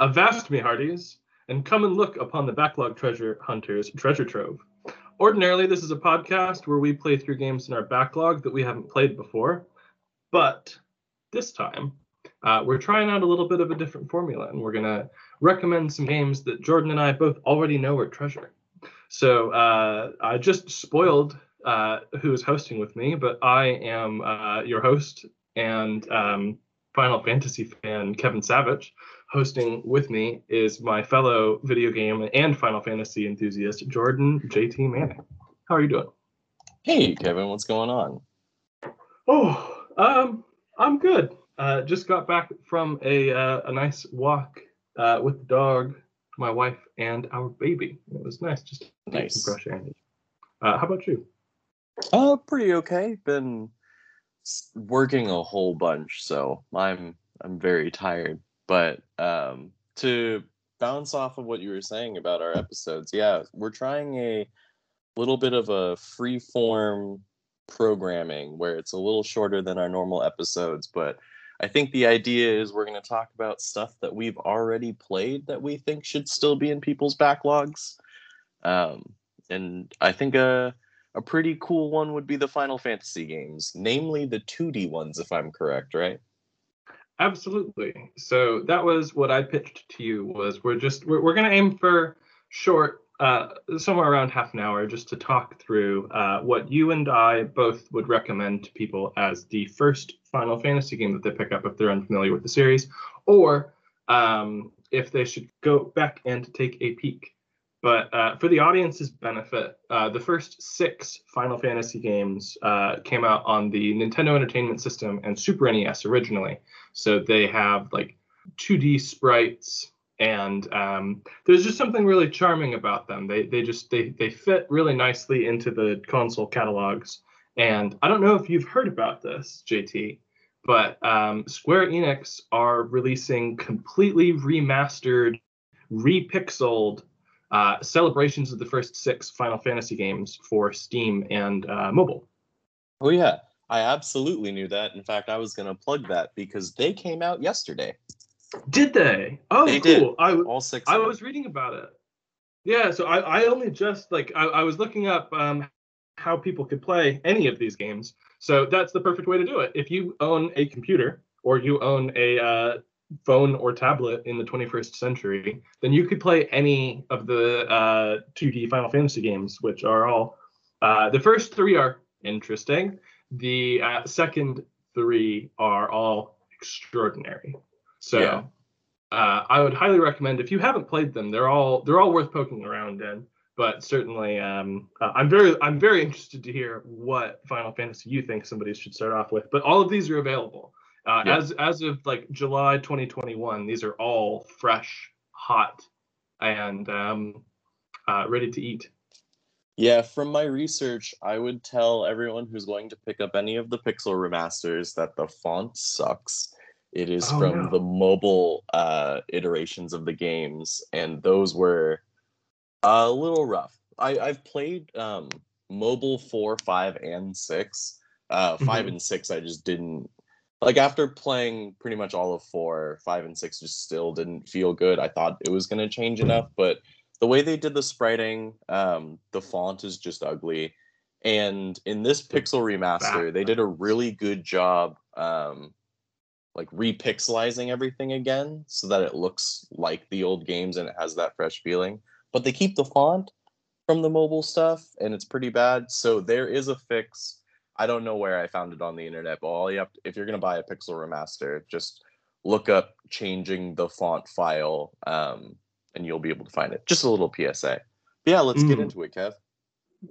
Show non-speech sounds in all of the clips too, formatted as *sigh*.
Avast me, hearties, and come and look upon the backlog treasure hunters treasure trove. Ordinarily, this is a podcast where we play through games in our backlog that we haven't played before, but this time uh, we're trying out a little bit of a different formula, and we're gonna recommend some games that Jordan and I both already know are treasure. So uh, I just spoiled uh, who is hosting with me, but I am uh, your host and um, Final Fantasy fan Kevin Savage. Hosting with me is my fellow video game and Final Fantasy enthusiast Jordan JT Manning. How are you doing? Hey Kevin, what's going on? Oh, um, I'm good. Uh, just got back from a uh, a nice walk uh, with the dog, my wife, and our baby. It was nice just Nice. fresh air. Uh, how about you? Uh, pretty okay. Been working a whole bunch, so I'm I'm very tired. But um, to bounce off of what you were saying about our episodes, yeah, we're trying a little bit of a free form programming where it's a little shorter than our normal episodes, but I think the idea is we're going to talk about stuff that we've already played that we think should still be in people's backlogs. Um, and I think a a pretty cool one would be the Final Fantasy games, namely the 2D ones, if I'm correct, right? Absolutely. So that was what I pitched to you. Was we're just we're, we're going to aim for short, uh, somewhere around half an hour, just to talk through uh, what you and I both would recommend to people as the first Final Fantasy game that they pick up if they're unfamiliar with the series, or um, if they should go back and take a peek. But uh, for the audience's benefit, uh, the first six Final Fantasy games uh, came out on the Nintendo Entertainment System and Super NES originally. So they have like 2D sprites, and um, there's just something really charming about them. They they just they they fit really nicely into the console catalogs. And I don't know if you've heard about this, JT, but um, Square Enix are releasing completely remastered, repixeled uh, celebrations of the first six Final Fantasy games for Steam and uh, mobile. Oh yeah, I absolutely knew that. In fact, I was going to plug that because they came out yesterday. Did they? Oh, They cool. did. I w- All six. I was reading about it. Yeah, so I, I only just like I, I was looking up um, how people could play any of these games. So that's the perfect way to do it. If you own a computer or you own a uh, phone or tablet in the 21st century, then you could play any of the uh, 2D Final Fantasy games, which are all uh, the first three are interesting. The uh, second three are all extraordinary. So Yeah. uh, I would highly recommend if you haven't played them, they're all they're all worth poking around in. But certainly, um, uh, I'm very I'm very interested to hear what Final Fantasy you think somebody should start off with. But all of these are available uh, Yeah. as as of like July 2021. These are all fresh, hot, and um, uh, ready to eat. Yeah, from my research, I would tell everyone who's going to pick up any of the Pixel remasters that the font sucks. It is Oh, from no. the mobile uh, iterations of the games, and those were a little rough. I, I've played um, mobile four, five, and six. Uh, 5 Mhm. and six, I just didn't like. After playing pretty much all of four, five, and six, just still didn't feel good. I thought it was going to change enough, but the way they did the spriting, um, the font is just ugly. And in this pixel remaster, they did a really good job, um, like repixelizing everything again so that it looks like the old games and it has that fresh feeling. But they keep the font from the mobile stuff, and it's pretty bad. So there is a fix. I don't know where I found it on the internet, but all you have to, if you're gonna buy a pixel remaster, just look up changing the font file. Um, and you'll be able to find it. Just a little PSA. But yeah, let's get Mm. into it, Kev.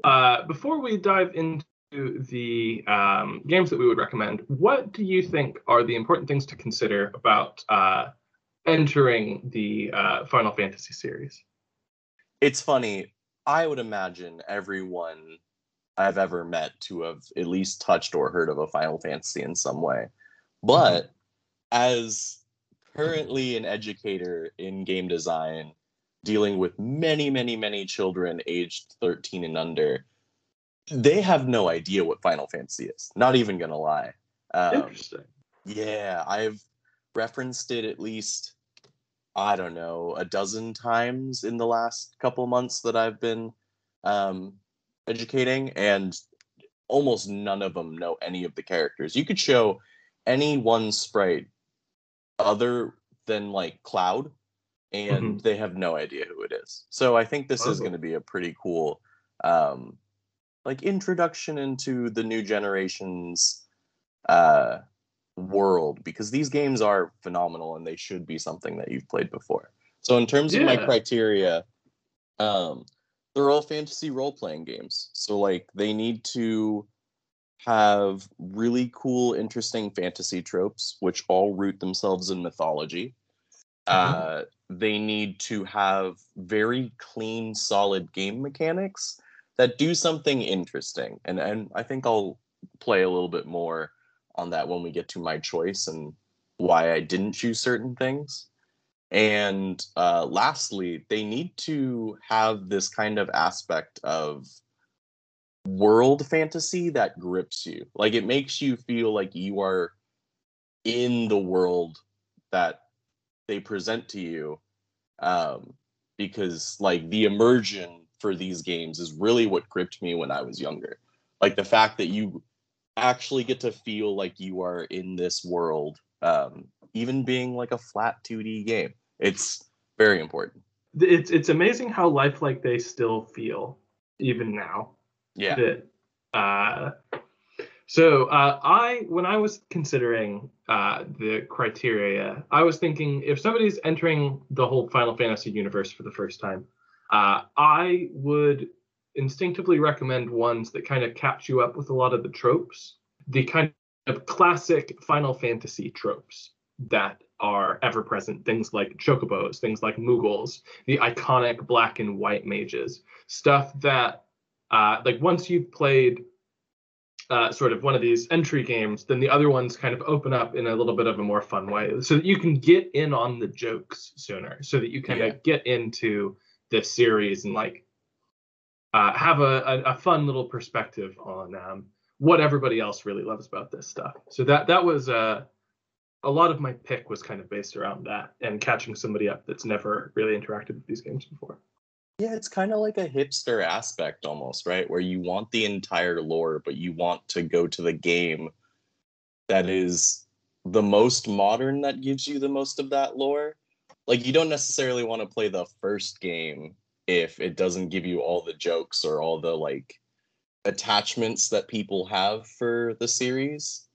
Uh, before we dive into the um, games that we would recommend, what do you think are the important things to consider about uh, entering the uh, Final Fantasy series? It's funny. I would imagine everyone I've ever met to have at least touched or heard of a Final Fantasy in some way. But as currently an educator in game design, dealing with many, many, many children aged 13 and under, they have no idea what Final Fantasy is. Not even gonna lie. Um, Interesting. Yeah, I've referenced it at least I don't know, a dozen times in the last couple months that I've been um, educating, and almost none of them know any of the characters. You could show any one sprite other than like Cloud, and Mhm. they have no idea who it is. So I think this is Oh. going to be a pretty cool, um, like introduction into the new generation's uh, world because these games are phenomenal and they should be something that you've played before. So in terms of my criteria, um, they're all fantasy role playing games. So like they need to have really cool, interesting fantasy tropes, which all root themselves in mythology. Uh, they need to have very clean, solid game mechanics that do something interesting. And and I think I'll play a little bit more on that when we get to my choice and why I didn't choose certain things. And uh, lastly, they need to have this kind of aspect of world fantasy that grips you. Like it makes you feel like you are in the world that they present to you. Um, because like the immersion for these games is really what gripped me when I was younger. Like the fact that you actually get to feel like you are in this world, um, even being like a flat 2D game. It's very important. It's it's amazing how lifelike they still feel even now. Yeah. that uh so uh i when i was considering uh the criteria i was thinking if somebody's entering the whole final fantasy universe for the first time uh i would instinctively recommend ones that kind of catch you up with a lot of the tropes the kind of classic final fantasy tropes that are ever present things like chocobos things like moogles the iconic black and white mages stuff that uh, like once you've played uh, sort of one of these entry games, then the other ones kind of open up in a little bit of a more fun way, so that you can get in on the jokes sooner, so that you kind Yeah. of get into this series and like uh, have a, a, a fun little perspective on um, what everybody else really loves about this stuff. So that that was uh, a lot of my pick was kind of based around that and catching somebody up that's never really interacted with these games before. Yeah, it's kind of like a hipster aspect almost, right? Where you want the entire lore, but you want to go to the game that is the most modern that gives you the most of that lore. Like you don't necessarily want to play the first game if it doesn't give you all the jokes or all the like attachments that people have for the series.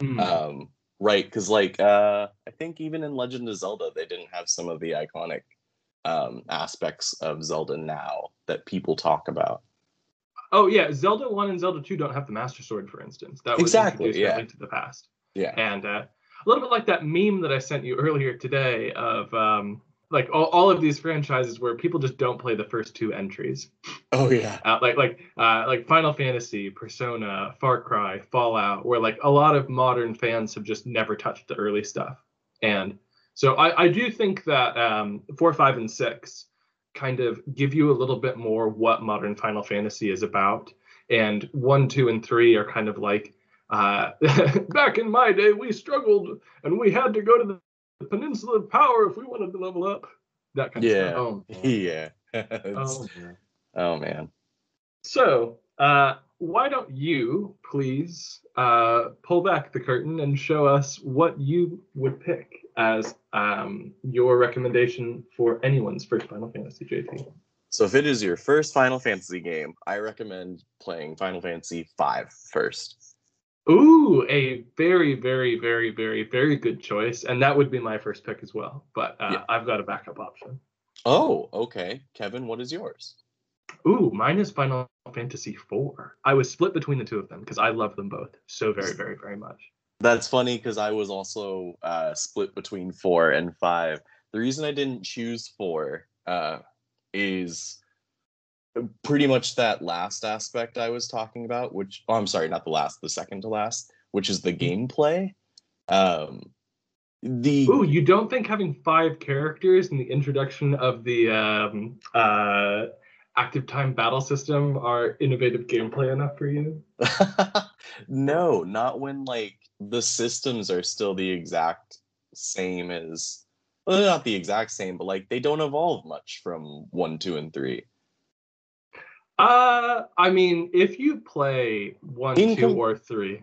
Hmm. Um, right, because like uh I think even in Legend of Zelda they didn't have some of the iconic um aspects of Zelda now that people talk about. Oh yeah, Zelda One and Zelda Two don't have the Master Sword, for instance. That was Exactly, yeah. Link to the Past, Yeah. and uh, a little bit like that meme that I sent you earlier today of um, like all, all of these franchises where people just don't play the first two entries, Oh yeah. uh, like like uh, like Final Fantasy, Persona, Far Cry, Fallout, where like a lot of modern fans have just never touched the early stuff, and so I, I do think that um, four, five, and six kind of give you a little bit more what modern Final Fantasy is about. And one, two, and three are kind of like uh, *laughs* back in my day, we struggled and we had to go to the, the Peninsula of Power if we wanted to level up. That kind Yeah. of stuff. Oh. *laughs* Yeah. *laughs* Oh man. oh man. So, uh, why don't you please uh, pull back the curtain and show us what you would pick as um, your recommendation for anyone's first Final Fantasy JT? So if it is your first Final Fantasy game, I recommend playing Final Fantasy V first. Ooh, a very, very, very, very, very good choice, and that would be my first pick as well. But uh, Yeah. I've got a backup option. Oh, okay. Kevin, what is yours? Ooh, mine is Final Fantasy IV. I was split between the two of them because I love them both so very, very, very much. That's funny because I was also uh, split between four and five. The reason I didn't choose four uh, is pretty much that last aspect I was talking about, which oh, I'm sorry, not the last, the second to last, which is the gameplay. Um, the Ooh, you don't think having five characters in the introduction of the um, uh, active time battle system are innovative gameplay enough for you? *laughs* no, not when like the systems are still the exact same as well, they're not the exact same, but like they don't evolve much from one, two, and three. Uh, I mean, if you play one, two, or three,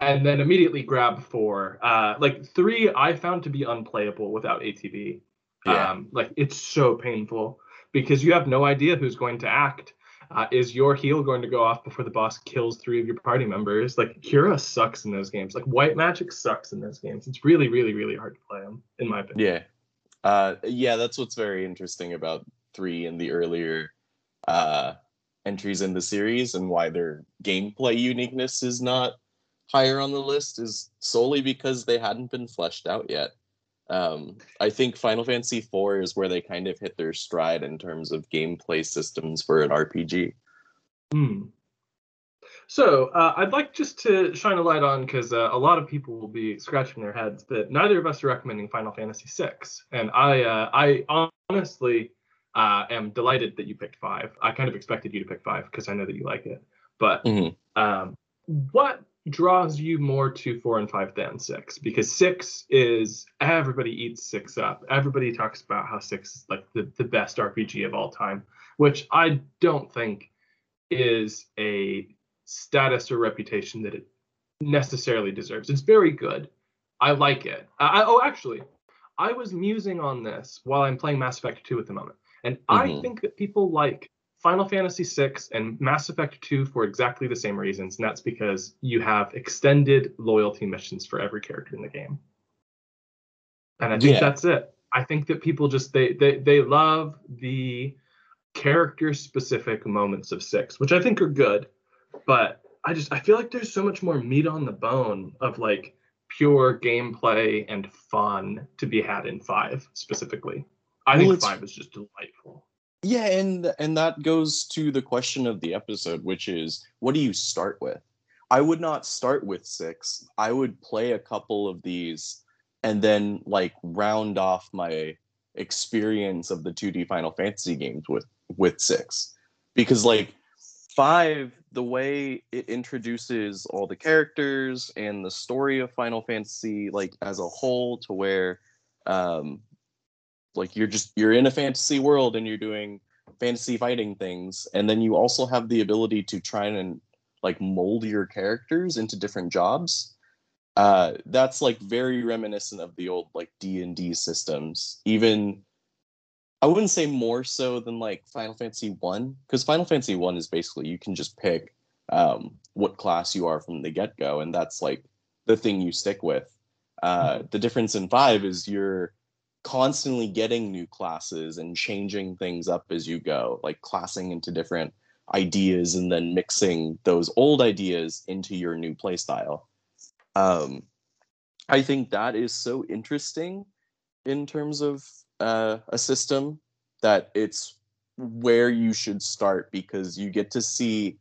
and then immediately grab four, uh, like three, I found to be unplayable without ATB. Yeah. Um, like it's so painful because you have no idea who's going to act. Uh, is your heal going to go off before the boss kills three of your party members? Like Kira sucks in those games. Like White Magic sucks in those games. It's really, really, really hard to play them, in my opinion. Yeah. Uh, yeah, that's what's very interesting about three and the earlier uh, entries in the series and why their gameplay uniqueness is not higher on the list is solely because they hadn't been fleshed out yet. Um, I think Final Fantasy IV is where they kind of hit their stride in terms of gameplay systems for an RPG. Hmm. So uh, I'd like just to shine a light on because uh, a lot of people will be scratching their heads that neither of us are recommending Final Fantasy VI, and I uh, I honestly uh, am delighted that you picked five. I kind of expected you to pick five because I know that you like it. But Mhm. um, what draws you more to four and five than six? Because six is everybody eats six up. Everybody talks about how six is like the, the best RPG of all time, which I don't think is a status or reputation that it necessarily deserves. It's very good. I like it. I, oh, actually, I was musing on this while I'm playing Mass Effect 2 at the moment. And I Mhm. think that people like Final Fantasy VI and Mass Effect 2 for exactly the same reasons. And that's because you have extended loyalty missions for every character in the game. And I think Yeah. that's it. I think that people just they they they love the character specific moments of six, which I think are good. But I just I feel like there's so much more meat on the bone of like pure gameplay and fun to be had in five specifically. I Well, think five is just delightful. Yeah, and and that goes to the question of the episode, which is what do you start with? I would not start with six. I would play a couple of these and then like round off my experience of the 2D Final Fantasy games with with six. Because like five, the way it introduces all the characters and the story of Final Fantasy like as a whole to where um like you're just you're in a fantasy world and you're doing fantasy fighting things and then you also have the ability to try and like mold your characters into different jobs. Uh that's like very reminiscent of the old like d&d systems. Even i wouldn't say more so than like final fantasy 1 because final fantasy 1 is basically you can just pick um what class you are from the get-go and that's like the thing you stick with. Uh the difference in 5 is you're constantly getting new classes and changing things up as you go, like classing into different ideas and then mixing those old ideas into your new playstyle. Um, I think that is so interesting in terms of uh, a system that it's where you should start because you get to see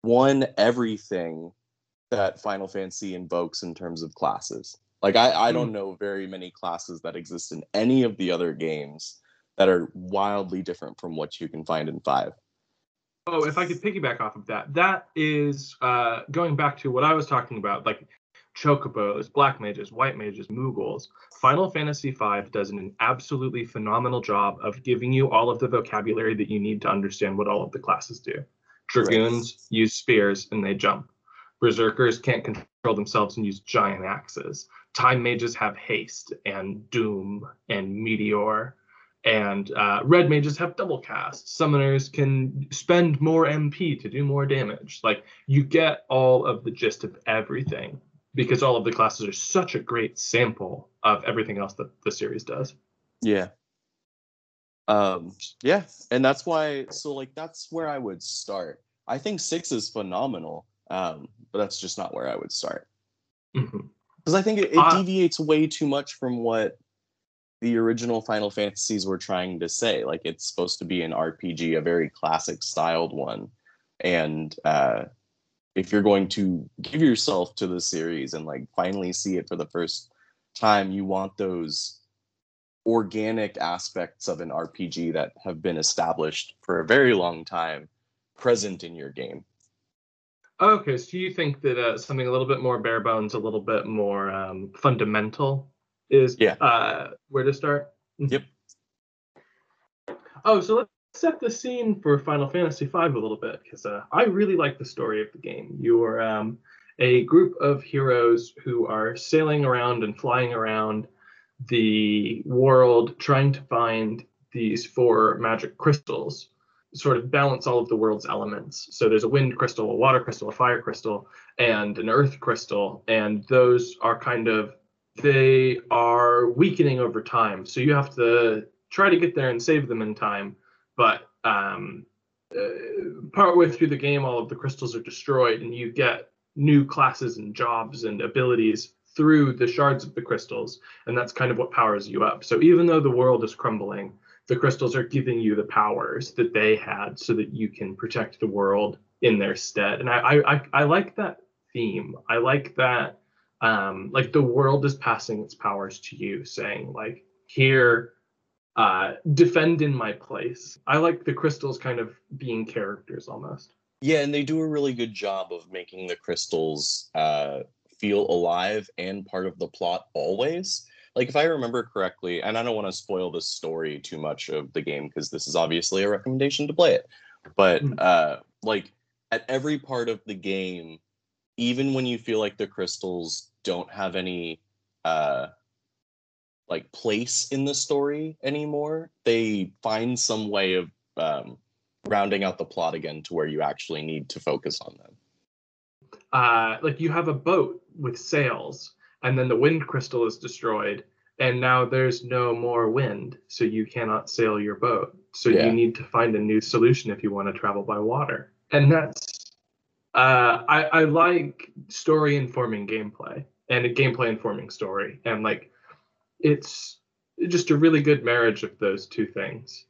one everything that Final Fantasy invokes in terms of classes. Like I, I don't know very many classes that exist in any of the other games that are wildly different from what you can find in five. Oh, if I could piggyback off of that, that is uh, going back to what I was talking about, like chocobos, black mages, white mages, moogles. Final Fantasy V does an absolutely phenomenal job of giving you all of the vocabulary that you need to understand what all of the classes do. Dragoons use spears and they jump. Berserkers can't control themselves and use giant axes. Time mages have haste and doom and meteor and uh, red mages have double cast. Summoners can spend more MP to do more damage. Like you get all of the gist of everything because all of the classes are such a great sample of everything else that the series does. Yeah. Um, yeah, and that's why. So like that's where I would start. I think six is phenomenal, um, but that's just not where I would start Mhm. Because I think it, it Uh, deviates way too much from what the original Final Fantasies were trying to say. Like it's supposed to be an RPG, a very classic styled one, and uh, if you're going to give yourself to the series and like finally see it for the first time, you want those organic aspects of an RPG that have been established for a very long time present in your game. Okay, so you think that uh, something a little bit more bare bones, a little bit more um, fundamental is Yeah. uh, where to start. Yep. Oh, so let's set the scene for Final Fantasy V a little bit because uh, I really like the story of the game. You are um, a group of heroes who are sailing around and flying around the world trying to find these four magic crystals sort of balance all of the world's elements. So there's a wind crystal a water crystal a fire crystal and an earth crystal and those are kind of they are weakening over time. So you have to try to get there and save them in time but um, uh, partway through the game all of the crystals are destroyed and you get new classes and jobs and abilities through the shards of the crystals and that's kind of what powers you up. So even though the world is crumbling the crystals are giving you the powers that they had so that you can protect the world in their stead. And i i i like that theme. I like that um like the world is passing its powers to you saying like here uh defend in my place. I like the crystals kind of being characters almost. Yeah, and they do a really good job of making the crystals uh, feel alive and part of the plot always. Like, if I remember correctly, and I don't want to spoil the story too much of the game because this is obviously a recommendation to play it, but Mm. uh, like at every part of the game, even when you feel like the crystals don't have any uh, like place in the story anymore, they find some way of um, rounding out the plot again to where you actually need to focus on them. uh, like you have a boat with sails, and then the wind crystal is destroyed, and now there's no more wind, so you cannot sail your boat. So Yeah. you need to find a new solution if you want to travel by water, and that's uh, I, I like story informing gameplay and a gameplay informing story, and like it's just a really good marriage of those two things.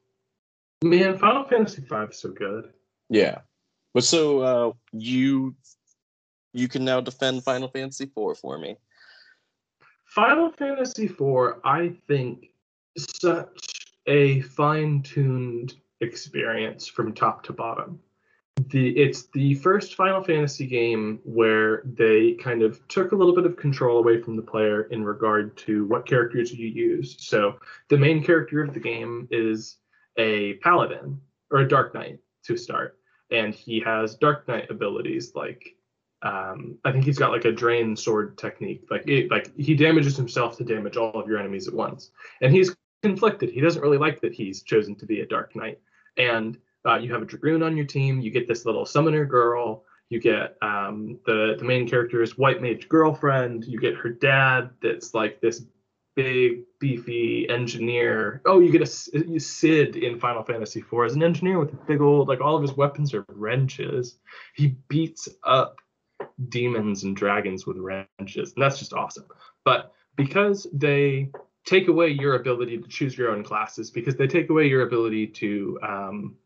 Man, Final Fantasy V is so good. Yeah. But so uh, you you can now defend Final Fantasy IV for me. Final Fantasy IV, I think, such a fine-tuned experience from top to bottom. The it's the first Final Fantasy game where they kind of took a little bit of control away from the player in regard to what characters you use. So the main character of the game is a paladin or a dark knight to start, and he has dark knight abilities like um, I think he's got like a drain sword technique. Like it, like he damages himself to damage all of your enemies at once, and he's conflicted. He doesn't really like that he's chosen to be a dark knight. And uh, you have a dragoon on your team. You get this little summoner girl. You get um, the the main character's white mage girlfriend. You get her dad. That's like this big beefy engineer. Oh, you get a you Sid in Final Fantasy IV as an engineer with a big old like all of his weapons are wrenches. He beats up demons and dragons with wrenches, and that's just awesome. But because they take away your ability to choose your own classes, because they take away your ability to um,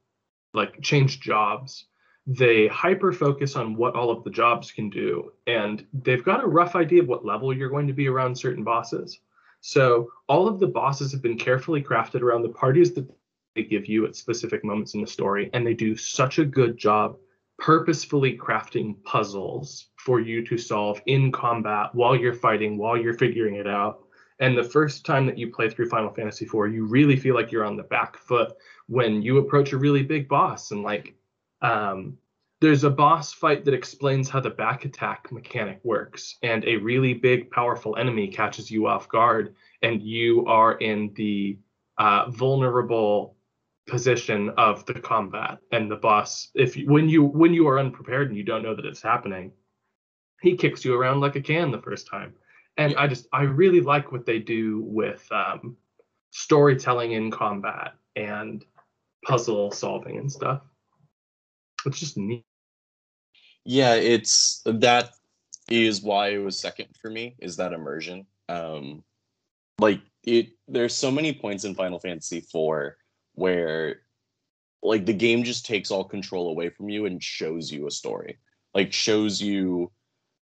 like change jobs, they hyper focus on what all of the jobs can do, and they've got a rough idea of what level you're going to be around certain bosses. So all of the bosses have been carefully crafted around the parties that they give you at specific moments in the story, and they do such a good job purposefully crafting puzzles for you to solve in combat while you're fighting, while you're figuring it out. And the first time that you play through Final Fantasy IV, you really feel like you're on the back foot when you approach a really big boss. And like, um, there's a boss fight that explains how the back attack mechanic works, and a really big, powerful enemy catches you off guard, and you are in the uh, vulnerable position of the combat and the boss. If you, when you when you are unprepared and you don't know that it's happening he kicks you around like a can the first time. And i just i really like what they do with um, storytelling in combat and puzzle solving and stuff. It's just neat. Yeah, it's that is why it was second for me is that immersion. Um like it there's so many points in Final Fantasy IV where like the game just takes all control away from you and shows you a story. Like shows you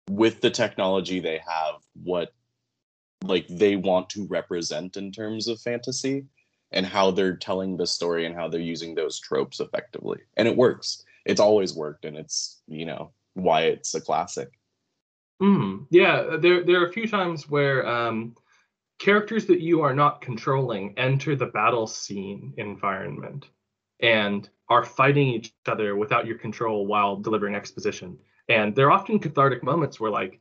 with the technology they have what like they want to represent in terms of fantasy and how they're telling the story and how they're using those tropes effectively. And it works. It's always worked and it's, you know, why it's a classic. Mm, yeah, there there are a few times where um, characters that you are not controlling enter the battle scene environment and are fighting each other without your control while delivering exposition. And they're often cathartic moments where like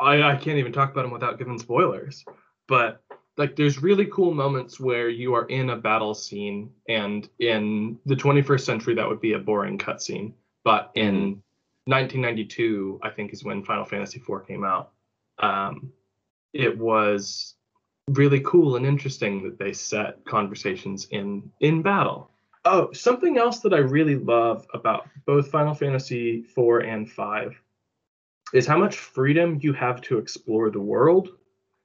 I, I can't even talk about them without giving spoilers. But like there's really cool moments where you are in a battle scene and in the 21st century that would be a boring cutscene. But in 1992, I think is when Final Fantasy IV came out. Um, it was really cool and interesting that they set conversations in in battle. Oh, something else that I really love about both Final Fantasy IV and V is how much freedom you have to explore the world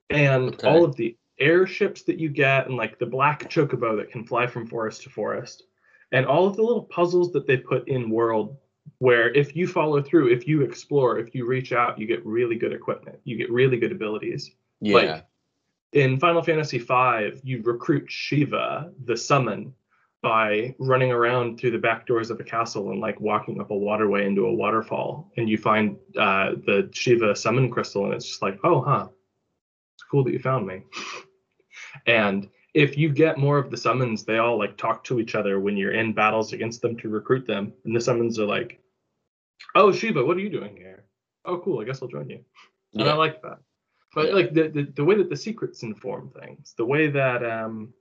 and Okay. all of the airships that you get and like the black chocobo that can fly from forest to forest and all of the little puzzles that they put in world where if you follow through if you explore if you reach out you get really good equipment you get really good abilities Yeah. like in Final Fantasy V, you recruit Shiva, the summon, by running around through the back doors of a castle and like walking up a waterway into a waterfall, and you find uh, the Shiva summon crystal, and it's just like, oh, huh, it's cool that you found me. *laughs* and if you get more of the summons, they all like talk to each other when you're in battles against them to recruit them, and the summons are like, oh, Shiva, what are you doing here? Oh, cool, I guess I'll join you and I like that. But like the, the the way that the secrets inform things, the way that um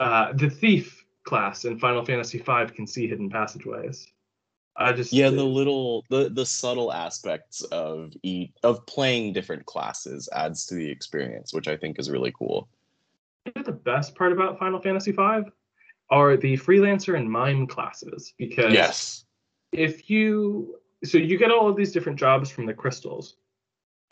uh the thief class in Final Fantasy V can see hidden passageways. I just yeah the little the the subtle aspects of each of playing different classes adds to the experience which i think is really cool the best part about Final Fantasy V are the freelancer and mime classes because yes if you so you get all of these different jobs from the crystals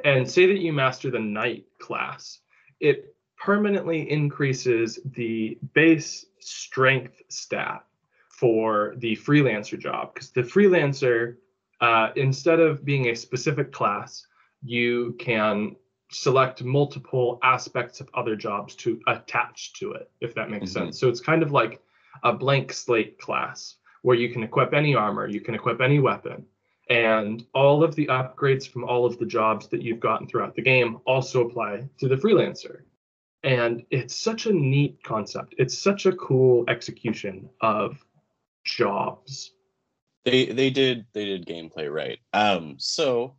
and say that you master the knight class it permanently increases the base strength stat for the freelancer job because the freelancer uh, instead of being a specific class you can select multiple aspects of other jobs to attach to it if that makes Mhm. sense so it's kind of like a blank slate class where you can equip any armor, you can equip any weapon, and all of the upgrades from all of the jobs that you've gotten throughout the game also apply to the freelancer. And it's such a neat concept. It's such a cool execution of jobs. they they did they did gameplay right um so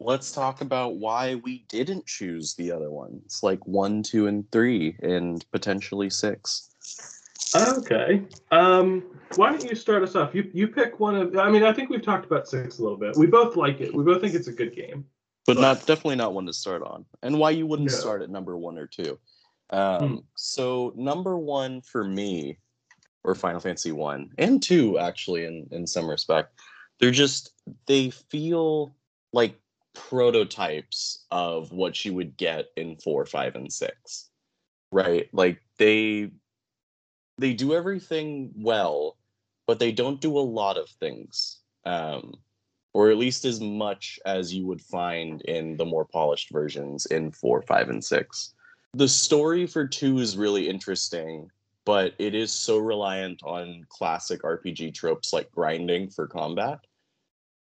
let's talk about why we didn't choose the other ones like one two and three and potentially six Okay. Um, why don't you start us off? You you pick one of I mean, I think we've talked about six a little bit. We both like it. We both think it's a good game. but But- not definitely not one to start on and why you wouldn't No. start at number one or two um Hmm. so number one for me or final fantasy one and two actually in in some respect they're just they feel like prototypes of what you would get in four five and six right like they they do everything well but they don't do a lot of things um or at least as much as you would find in the more polished versions in four, five, and six. The story for two is really interesting, but it is so reliant on classic RPG tropes like grinding for combat.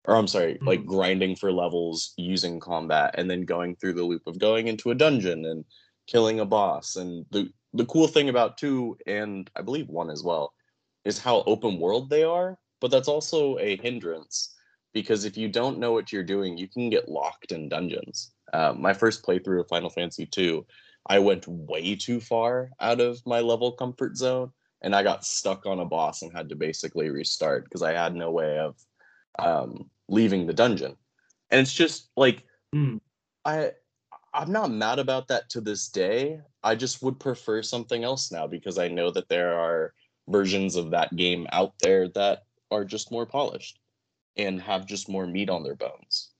Or I'm sorry, like Mhm. grinding for levels using combat and then going through the loop of going into a dungeon and killing a boss. And the the cool thing about two and I believe one as well is how open world they are, but that's also a hindrance because if you don't know what you're doing, you can get locked in dungeons. Uh, my first playthrough of Final Fantasy II, I went way too far out of my level comfort zone, and I got stuck on a boss and had to basically restart because I had no way of um, leaving the dungeon. And it's just like Hmm. I I'm not mad about that to this day. I just would prefer something else now because I know that there are versions of that game out there that are just more polished and have just more meat on their bones.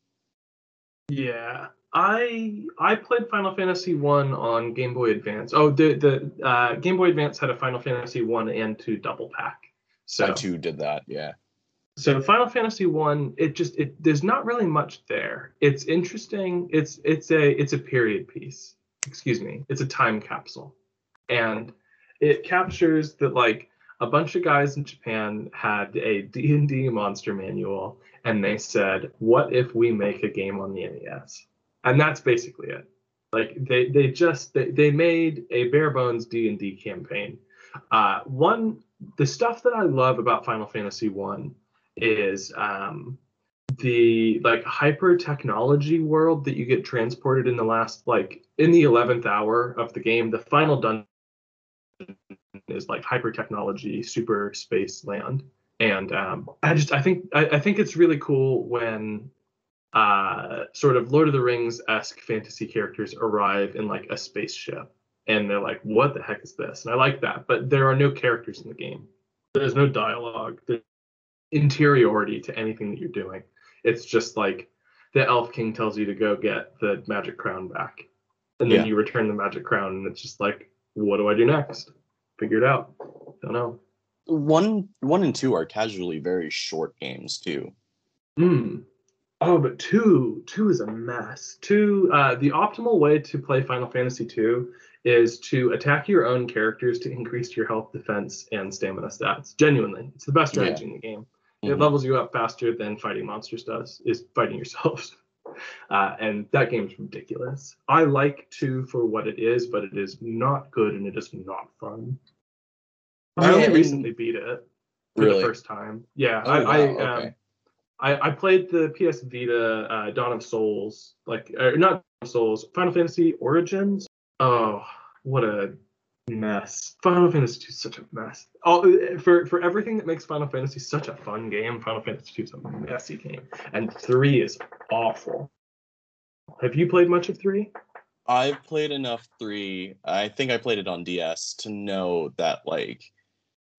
Yeah, I I played Final Fantasy One on Game Boy Advance. Oh, the the uh, Game Boy Advance had a Final Fantasy One and two double pack. So I too did that, yeah. So Final Fantasy One, it just it there's not really much there. It's interesting. It's it's a it's a period piece. Excuse me. It's a time capsule, and it captures that like a bunch of guys in Japan had a D&D monster manual and they said, "What if we make a game on the NES?" And that's basically it. Like they they just they, they made a bare bones D and D campaign. Uh, one the stuff that I love about Final Fantasy One is um, the like hyper technology world that you get transported in the last like in the 11th hour of the game the final dungeon is like hyper technology super space land. And um, i just i think I, I think it's really cool when uh, sort of lord of the rings esque fantasy characters arrive in like a spaceship and they're like what the heck is this? And i like that but there are no characters in the game. There's no dialogue. There's interiority to anything that you're doing it's just like the elf king tells you to go get the magic crown back and then Yeah. you return the magic crown and it's just like what do i do next figure it out don't know One one and two are casually very short games too. Hmm. Oh, but two, two is a mess. Two, uh, the optimal way to play Final Fantasy two is to attack your own characters to increase your health, defense, and stamina stats. Genuinely, it's the best Yeah. strategy in the game. It Mhm. levels you up faster than fighting monsters does. Is fighting yourselves. *laughs* Uh, and that game's ridiculous. I like two for what it is, but it is not good and it is not fun. I only recently beat it for Really? the first time. Yeah, Oh, I, wow, I okay. um, I, I played the PS Vita uh, Dawn of Souls, like uh, not Souls, Final Fantasy Origins. Oh, what a mess! Final Fantasy 2 is such a mess. All for for everything that makes Final Fantasy such a fun game, Final Fantasy 2 is a messy game, and three is awful. Have you played much of three? I've played enough three. I think I played it on DS to know that like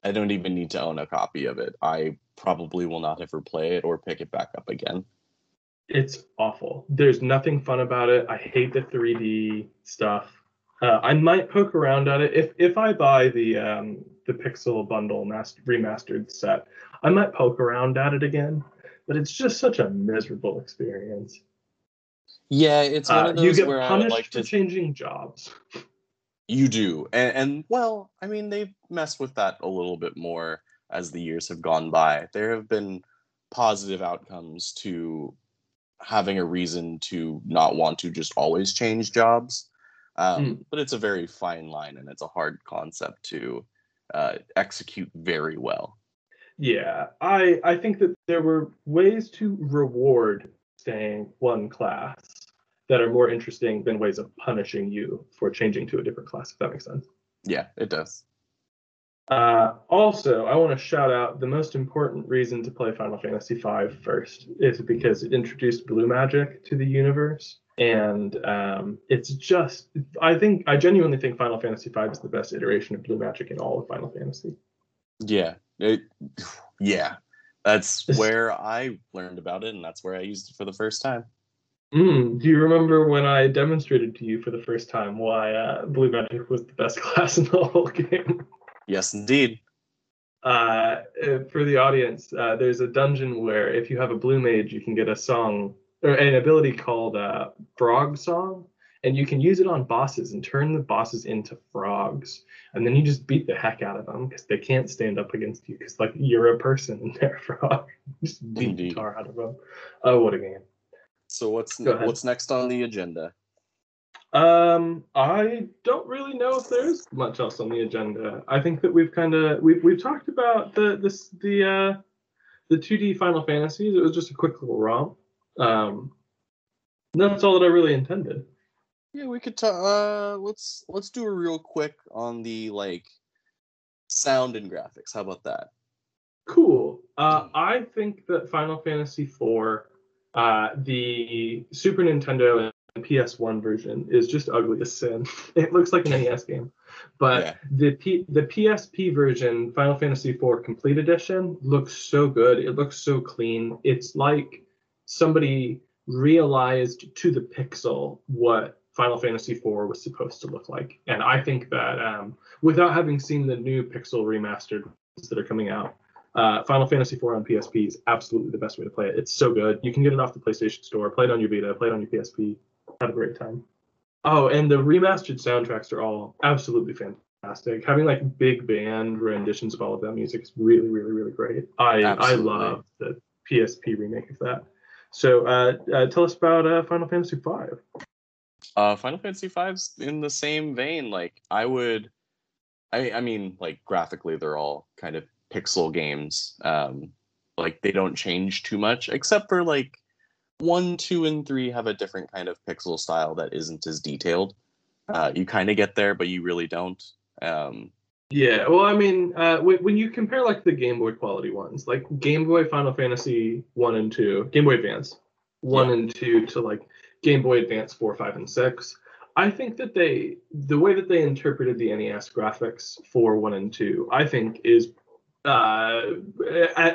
I don't even need to own a copy of it. I probably will not ever play it or pick it back up again. It's awful. There's nothing fun about it. I hate the 3D stuff. Uh, I might poke around at it if if I buy the um, the Pixel bundle master, remastered set. I might poke around at it again, but it's just such a miserable experience. Yeah, it's one of Uh, of you get where I punished like for to. changing jobs. You do, and, and well, I mean, they've messed with that a little bit more as the years have gone by. There have been positive outcomes to having a reason to not want to just always change jobs. Um, Mm. But it's a very fine line, and it's a hard concept to uh, execute very well. Yeah, I I think that there were ways to reward staying one class that are more interesting than ways of punishing you for changing to a different class. If that makes sense. Yeah, it does. Uh, also, I want to shout out the most important reason to play Final Fantasy V first is because it introduced blue magic to the universe. And um, it's just, I think, I genuinely think Final Fantasy V is the best iteration of blue magic in all of Final Fantasy. Yeah, it, yeah. That's *laughs* where I learned about it, and that's where I used it for the first time. Mm, do you remember when I demonstrated to you for the first time why uh, blue magic was the best *laughs* class in the whole game? Yes, indeed. uh, uh, for the audience, uh, there's a dungeon where if you have a blue mage, you can get a song or an ability called uh, Frog Song, and you can use it on bosses and turn the bosses into frogs, and then you just beat the heck out of them because they can't stand up against you because like you're a person and *laughs* they're a frog. just beat Indeed. the tar out of them. Oh, what a game! So what's what's next on the agenda? Um, I don't really know if there's much else on the agenda. I think that we've kind of we've we've talked about the this the uh the 2D Final Fantasies. It was just a quick little romp. Um, that's all that I really intended. Yeah, we could. ta- uh, let's let's do a real quick on the like sound and graphics. How about that? Cool. Uh, I think that Final Fantasy IV, uh, the Super Nintendo and PS1 version, is just ugly as sin. *laughs* It looks like an NES *laughs* game, but Yeah. the P- the PSP version, Final Fantasy IV Complete Edition, looks so good. It looks so clean. It's like somebody realized to the pixel what Final Fantasy IV was supposed to look like, and I think that um, without having seen the new pixel remastered ones that are coming out. Uh, Final Fantasy IV on PSP is absolutely the best way to play it. It's so good. You can get it off the PlayStation Store, play it on your Vita, play it on your PSP. Have a great time. Oh, and the remastered soundtracks are all absolutely fantastic. Having like big band renditions of all of that music is really, really, really great. I I love the PSP remake of that. So uh, uh, tell us about uh, Final Fantasy V. Final Fantasy V's in the same vein. Like I would, I I mean, like graphically, they're all kind of pixel games. Um, like they don't change too much, except for like one, two, and three have a different kind of pixel style that isn't as detailed. Uh, you kind of get there, but you really don't. Um, Yeah, well, I mean, uh, when, you compare like the Game Boy quality ones, like Game Boy Final Fantasy one and two, Game Boy Advance one Yeah. and two to like Game Boy Advance four, five, and six, I think that they the way that they interpreted the NES graphics for one and two, I think is uh,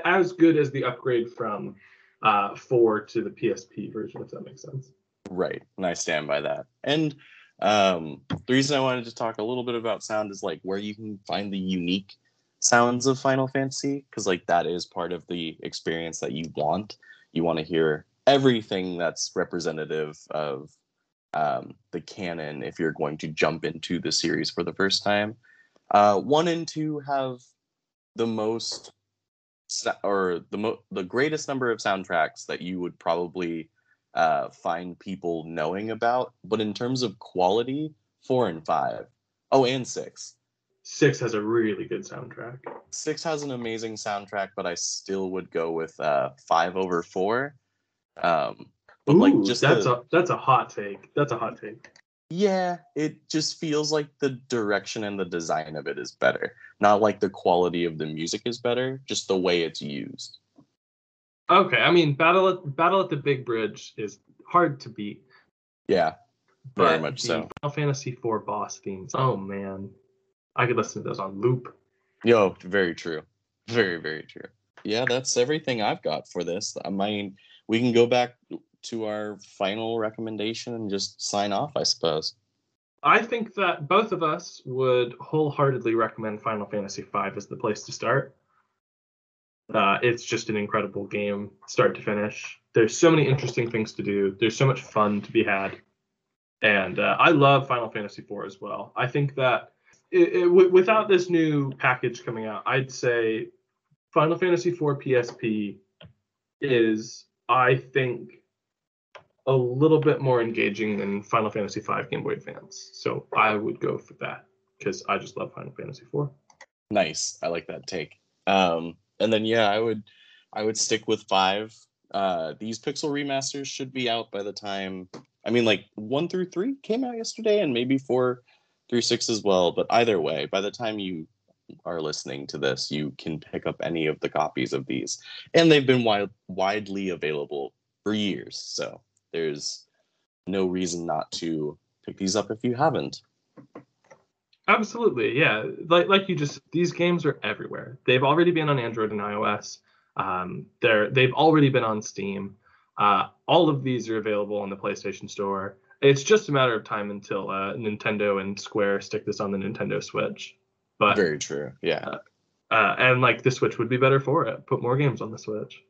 as good as the upgrade from uh, four to the PSP version, if that makes sense. Right, and I stand by that. And um, the reason I wanted to talk a little bit about sound is like where you can find the unique sounds of Final Fantasy, because like that is part of the experience that you want. You want to hear everything that's representative of um, the canon if you're going to jump into the series for the first time. Uh, one and two have the most or the mo- the greatest number of soundtracks that you would probably uh, find people knowing about. But in terms of quality, four and five. Oh, and six. Six has a really good soundtrack. Six has an amazing soundtrack, but I still would go with uh, five over four. Um, but like just that's the, a that's a hot take. That's a hot take. yeah, it just feels like the direction and the design of it is better. Not like the quality of the music is better, just the way it's used. Okay, I mean, battle at battle at the Big Bridge is hard to beat. Yeah, very but much the so. Final Fantasy IV boss themes. Oh man, I could listen to those on loop. Yo, very true. Very, very true. Yeah, that's everything I've got for this. I mean, we can go back to our final recommendation and just sign off, I suppose. I think that both of us would wholeheartedly recommend Final Fantasy V as the place to start. Uh, it's just an incredible game, start to finish. There's so many interesting things to do. There's so much fun to be had, and uh, I love Final Fantasy IV as well. I think that it, it, without this new package coming out, I'd say Final Fantasy IV PSP is, I think, a little bit more engaging than Final Fantasy V Game Boy Advance. So I would go for that because I just love Final Fantasy IV. Nice. I like that take. Um, and then yeah, I would I would stick with five. Uh, these pixel remasters should be out by the time I mean like one through three came out yesterday and maybe four through six as well. But either way, by the time you are listening to this, you can pick up any of the copies of these. And they've been wide, widely available for years. So there's no reason not to pick these up if you haven't. Absolutely, yeah. Like like you just these games are everywhere. They've already been on Android and iOS. Um, they're they've already been on Steam. Uh, all of these are available on the PlayStation Store. It's just a matter of time until uh, Nintendo and Square stick this on the Nintendo Switch. But Very true. Yeah. uh, and like the Switch would be better for it. Put more games on the Switch.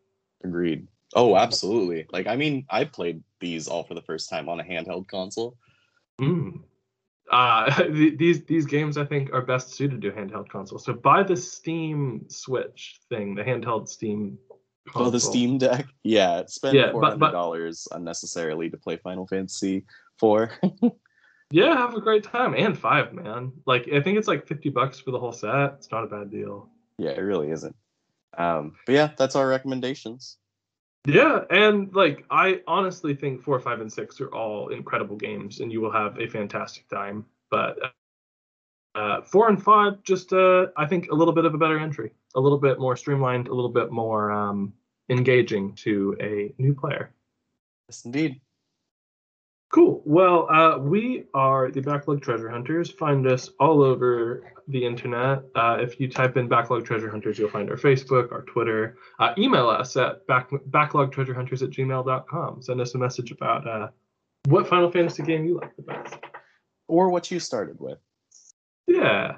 Agreed. Oh, absolutely. Like, I mean, I played these all for the first time on a handheld console. Mm. Uh, *laughs* these these games I think are best suited to handheld console. So buy the Steam Switch thing, the handheld Steam. Console. Oh, the Steam Deck. Yeah, spend Yeah, four hundred dollars unnecessarily to play Final Fantasy Four. *laughs* Yeah, have a great time. And five, man. Like I think it's like fifty bucks for the whole set. It's not a bad deal. yeah, it really isn't. Um, but yeah, that's our recommendations. Yeah, and like I honestly think four, five, and six are all incredible games, and you will have a fantastic time. But uh, four and five, just uh, I think a little bit of a better entry, a little bit more streamlined, a little bit more um, engaging to a new player. Yes, indeed. Cool. Well, uh, we are the Backlog Treasure Hunters. Find us all over the internet. Uh, if you type in Backlog Treasure Hunters, you'll find our Facebook, our Twitter. Uh, email us at back, backlogtreasurehunters at gmail.com. Send us a message about uh, what Final Fantasy game you like the best. Or what you started with. Yeah.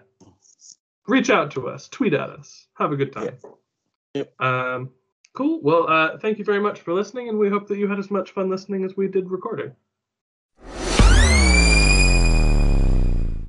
Reach out to us. Tweet at us. Have a good time. Yep. Um, cool. Well, uh, thank you very much for listening, and we hope that you had as much fun listening as we did recording.